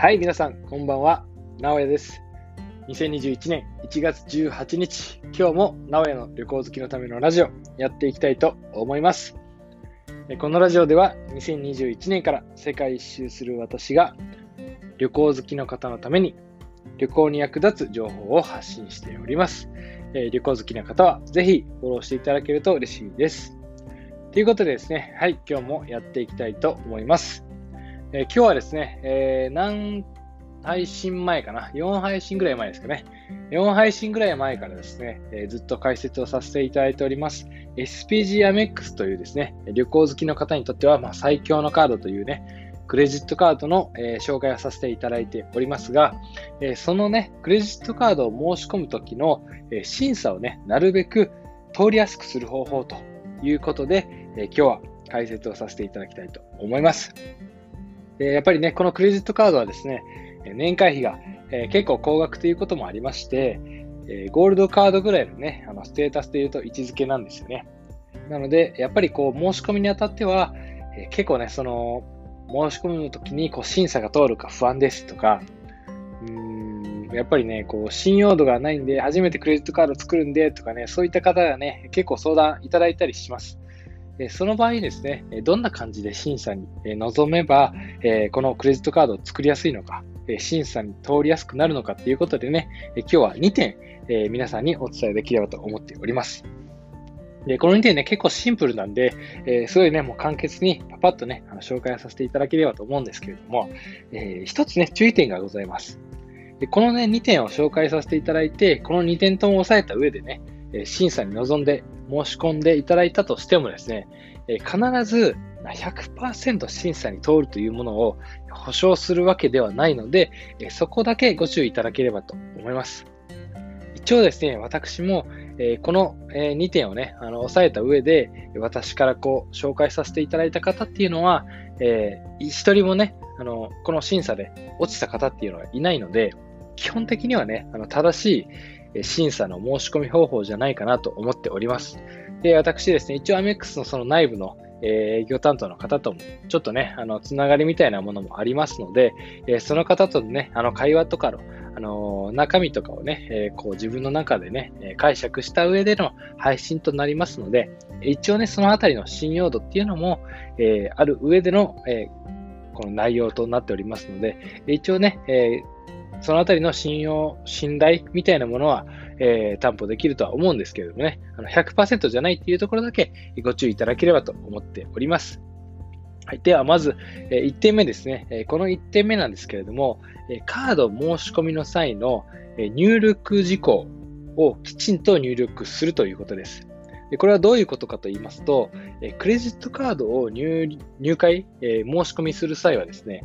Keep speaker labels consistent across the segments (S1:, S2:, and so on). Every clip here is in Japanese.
S1: はい、皆さん、こんばんは。直哉です。2021年1月18日、今日も直哉の旅行好きのためのラジオ、やっていきたいと思います。このラジオでは、2021年から世界一周する私が、旅行好きの方のために、旅行に役立つ情報を発信しております。え旅行好きな方は、ぜひフォローしていただけると嬉しいです。ということでですね、はい、今日もやっていきたいと思います。えー今日はですね、えー何配信前かな ?4 配信ぐらい前ですかね。4配信ぐらい前からですね、えーずっと解説をさせていただいております。SPG アメックスというですね、旅行好きの方にとっては、まあ、最強のカードというね、クレジットカードの、えー紹介をさせていただいておりますが、えーそのね、クレジットカードを申し込むときの、え審査をね、なるべく通りやすくする方法ということで、え今日は解説をさせていただきたいと思います。えやっぱりね、このクレジットカードはですね、年会費が、え結構高額ということもありまして、えゴールドカードぐらいのね、あのステータスでいうと位置づけなんですよね。なので、やっぱりこう申し込みにあたっては、え結構ね、その申し込むときにこう審査が通るか不安ですとか、うーんやっぱりね、こう信用度がないんで、初めてクレジットカード作るんでとかね、そういった方がね、結構相談いただいたりします。その場合ですね、どんな感じで審査に臨めば、このクレジットカードを作りやすいのか、審査に通りやすくなるのかということでね、今日は2点、皆さんにお伝えできればと思っております。で、この2点ね、結構シンプルなんで、えーすごいね、もう簡潔にパパッとね、あの紹介させていただければと思うんですけれども、えー一つね、注意点がございます。でこのね、2点を紹介させていただいて、この2点とも押さえた上でね、審査に臨んで申し込んでいただいたとしてもですね、必ず100%審査に通るというものを保証するわけではないので、そこだけご注意いただければと思います。一応ですね、私も、この、2点をね、あの、押さえた上で、私からこう、紹介させていただいた方っていうのは、えー一人もね、あの、この審査で落ちた方っていうのはいないので、基本的にはね、あの、正しい審査の申し込み方法じゃないかなと思っております。で、私ですね、一応アメックスのその内部の、営業担当の方とも、ちょっとね、あの、つながりみたいなものもありますので、その方とのね、あの、会話とかの、あの中身とかをね、こう自分の中でね、解釈した上での配信となりますので、一応ね、そのあたりの信用度っていうのも、えある上での、えこの内容となっておりますので、一応ね、えそのあたりの信用、信頼みたいなものは、えー担保できるとは思うんですけれどもね、あの100%じゃないっていうところだけご注意いただければと思っております。はい、では、まず、え1点目ですね。えこの1点目なんですけれども、えカード申し込みの際のえ入力事項をきちんと入力するということです。でこれはどういうことかと言いますと、えクレジットカードを入会、え申し込みする際はですね、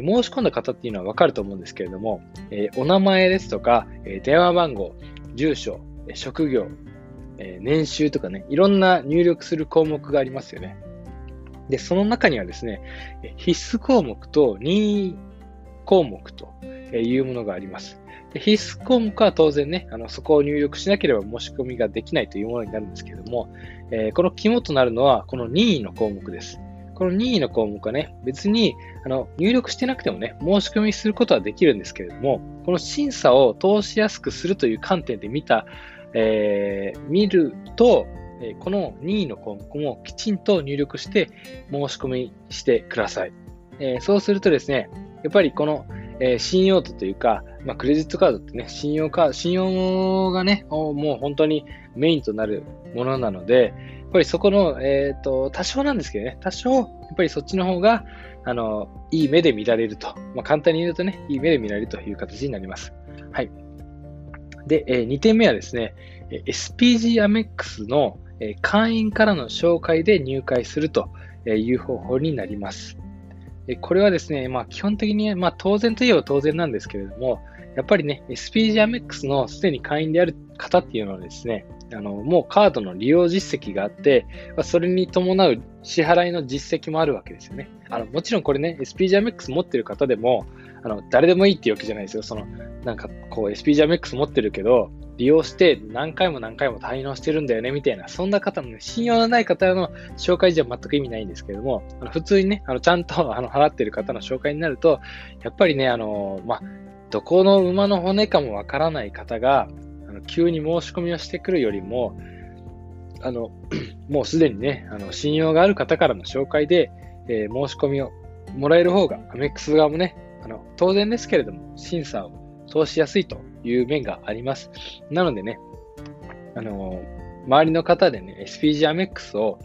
S1: 申し込んだ方っていうのはわかると思うんですけれども、えお名前ですとか、え電話番号、住所、職業、え年収とかね、いろんな入力する項目がありますよね。で、その中にはですね、必須項目と任意項目というものがあります。で必須項目は当然ね、あのそこを入力しなければ申し込みができないというものになるんですけれども、えーこの肝となるのはこの任意の項目です。この任意の項目はね、別にあの入力してなくてもね、申し込みすることはできるんですけれども、この審査を通しやすくするという観点で見た、えー見ると、えこの任意の項目もきちんと入力して申し込みしてください。えーそうするとですね、やっぱりこの、えー信用度というか、まあ、クレジットカードってね、信用カード、信用がね、もう本当にメインとなるものなので、ぱりそこの、えっ、と、多少なんですけどね、多少、やっぱりそっちの方が、あの、いい目で見られると。まあ、簡単に言うとね、いい目で見られるという形になります。はい。で、え2点目はですね、SPG アメックスの、え会員からの紹介で入会するという方法になります。これはですね、まあ、基本的に、まあ、当然といえば当然なんですけれども、やっぱりね、SPG アメックスのすでに会員である方っていうのはですね、あのもうカードの利用実績があって、まそれに伴う支払いの実績もあるわけですよね。あのもちろんこれね、SPG アメックス持ってる方でも、あの誰でもいいっていうわけじゃないですよ。そのなんかこう SPG アメックス持ってるけど、利用して何回も何回も滞納してるんだよね、みたいな、そんな方のね、信用のない方の紹介じゃ全く意味ないんですけども、あの普通にね、あのちゃんとあの払ってる方の紹介になると、やっぱりね、あの、まあ、どこの馬の骨かもわからない方が、あの急に申し込みをしてくるよりも、あの、もうすでにね、あの、信用がある方からの紹介で、えー、申し込みをもらえる方が、アメックス側もね、あの、当然ですけれども、審査を通しやすいという面があります。なのでね、あのー、周りの方でね、SPG アメックスを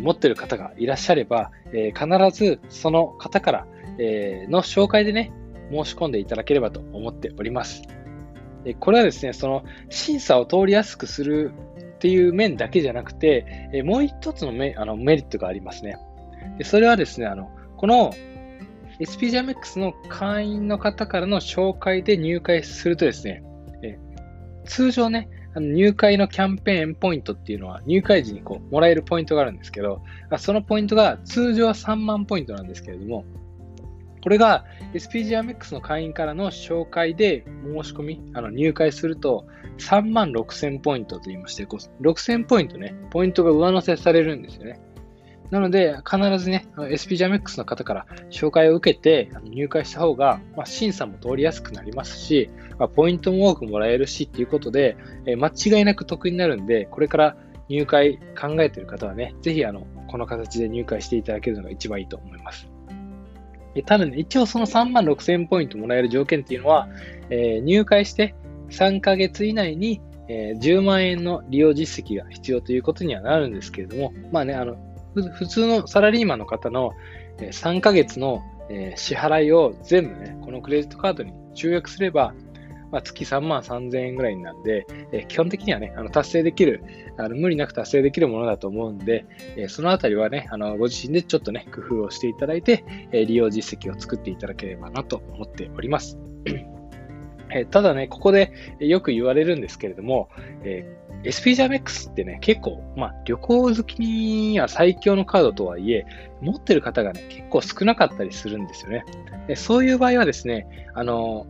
S1: 持ってる方がいらっしゃれば、えー、必ずその方から、えー、の紹介でね、申し込んでいただければと思っております。これはですね、その審査を通りやすくするっていう面だけじゃなくて、えもう一つのメあのメリットがありますね。でそれはですね、あのこの SPGMX の会員の方からの紹介で入会するとですね、え通常ね、あの入会のキャンペーンポイントっていうのは入会時にこうもらえるポイントがあるんですけど、そのポイントが通常は3万ポイントなんですけれども、これが SPGMX の会員からの紹介で申し込み、あの入会すると3万6000ポイントと言いまして、6000ポイントね、ポイントが上乗せされるんですよね。なので、必ずね、SPGMX の方から紹介を受けて入会した方が、まあ、審査も通りやすくなりますし、まあ、ポイントも多くもらえるしっていうことで、え間違いなく得になるんで、これから入会考えてる方はね、ぜひあの、この形で入会していただけるのが一番いいと思います。ただね、一応その3万6000ポイントもらえる条件っていうのは、えー、入会して3ヶ月以内に、えー、10万円の利用実績が必要ということにはなるんですけれども、まあね、あの、普通のサラリーマンの方の3ヶ月の支払いを全部ね、このクレジットカードに集約すれば、まあ、月3万3000円ぐらいなんで、え基本的にはね、あの達成できるあの、無理なく達成できるものだと思うんで、えそのあたりはね、あのご自身でちょっとね、工夫をしていただいて、え利用実績を作っていただければなと思っております。えただね、ここでよく言われるんですけれども、え SP ジャメックスってね、結構、まあ、旅行好きには最強のカードとはいえ、持ってる方がね、結構少なかったりするんですよね。でそういう場合はですね、あの、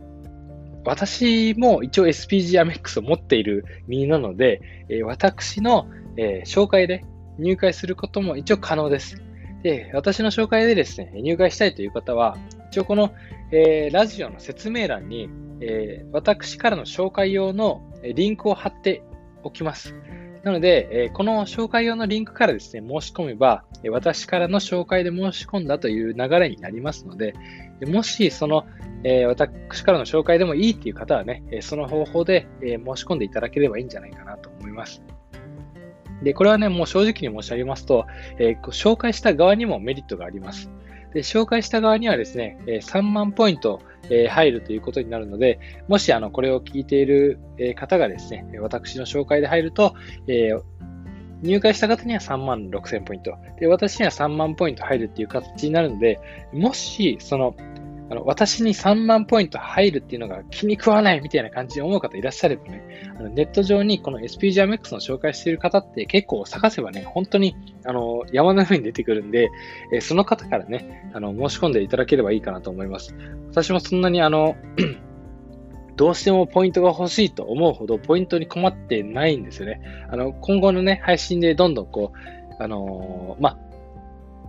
S1: 私も一応 SPG アメックスを持っている身なので、え私の、え、紹介で入会することも一応可能です。で、私の紹介でですね、入会したいという方は、一応この、えー、ラジオの説明欄に、えー、私からの紹介用のリンクを貼っておきます。なので、えこの紹介用のリンクからですね、申し込めば、私からの紹介で申し込んだという流れになりますので、もしその、え私からの紹介でもいいっていう方はね、その方法で、え申し込んでいただければいいんじゃないかなと思います。で、これはね、もう正直に申し上げますと、え紹介した側にもメリットがあります。で、紹介した側にはですね、3万ポイント入るということになるので、もしあの、これを聞いている方がですね、私の紹介で入るとえ、入会した方には3万6000ポイント。で、私には3万ポイント入るっていう形になるので、もし、その、あの、私に3万ポイント入るっていうのが気に食わないみたいな感じで思う方いらっしゃればね、あのネット上にこの SPGMX の紹介している方って結構探せばね、本当にあの山の上に出てくるんで、えその方からね、あの申し込んでいただければいいかなと思います。私もそんなにあの、どうしてもポイントが欲しいと思うほどポイントに困ってないんですよね。あの、今後のね、配信でどんどんこう、あのー、まあ、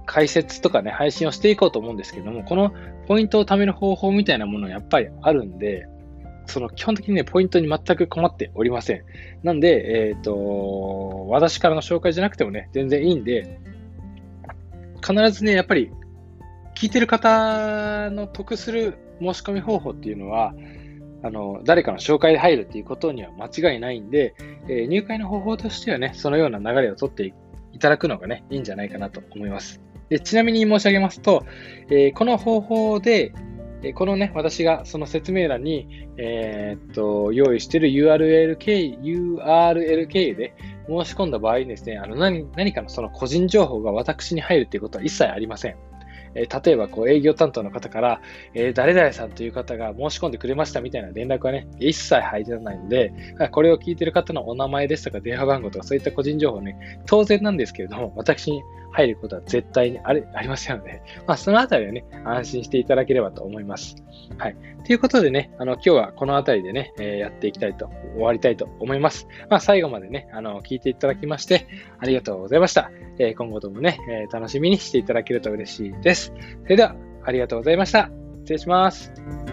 S1: 解説とかね、配信をしていこうと思うんですけども、このポイントを貯める方法みたいなものはやっぱりあるんで、その基本的にね、ポイントに全く困っておりません。なんで、えっ、ー、と、私からの紹介じゃなくてもね、全然いいんで、必ずね、やっぱり、聞いてる方の得する申し込み方法っていうのは、あの、誰かの紹介で入るっていうことには間違いないんで、えー、入会の方法としてはね、そのような流れを取っていただくのがね、いいんじゃないかなと思います。でちなみに申し上げますと、えー、この方法で、えこのね、私がその説明欄に、えー、っと、用意している URL 経由、URL 経由で申し込んだ場合にですね、あの何何かのその個人情報が私に入るということは一切ありません。え、例えばこう営業担当の方から、え、誰々さんという方が申し込んでくれましたみたいな連絡はね、一切入らないので、これを聞いている方のお名前ですとか電話番号とかそういった個人情報ね、当然なんですけれども、私に入ることは絶対にありありませんので、まあ、そのあたりはね、安心していただければと思います。はい。ということでね、あの、今日はこのあたりでね、えー、やっていきたいと、終わりたいと思います。まあ、最後までね、あの、聞いていただきまして、ありがとうございました。えー、今後ともね、えー、楽しみにしていただけると嬉しいです。それでは、ありがとうございました。失礼します。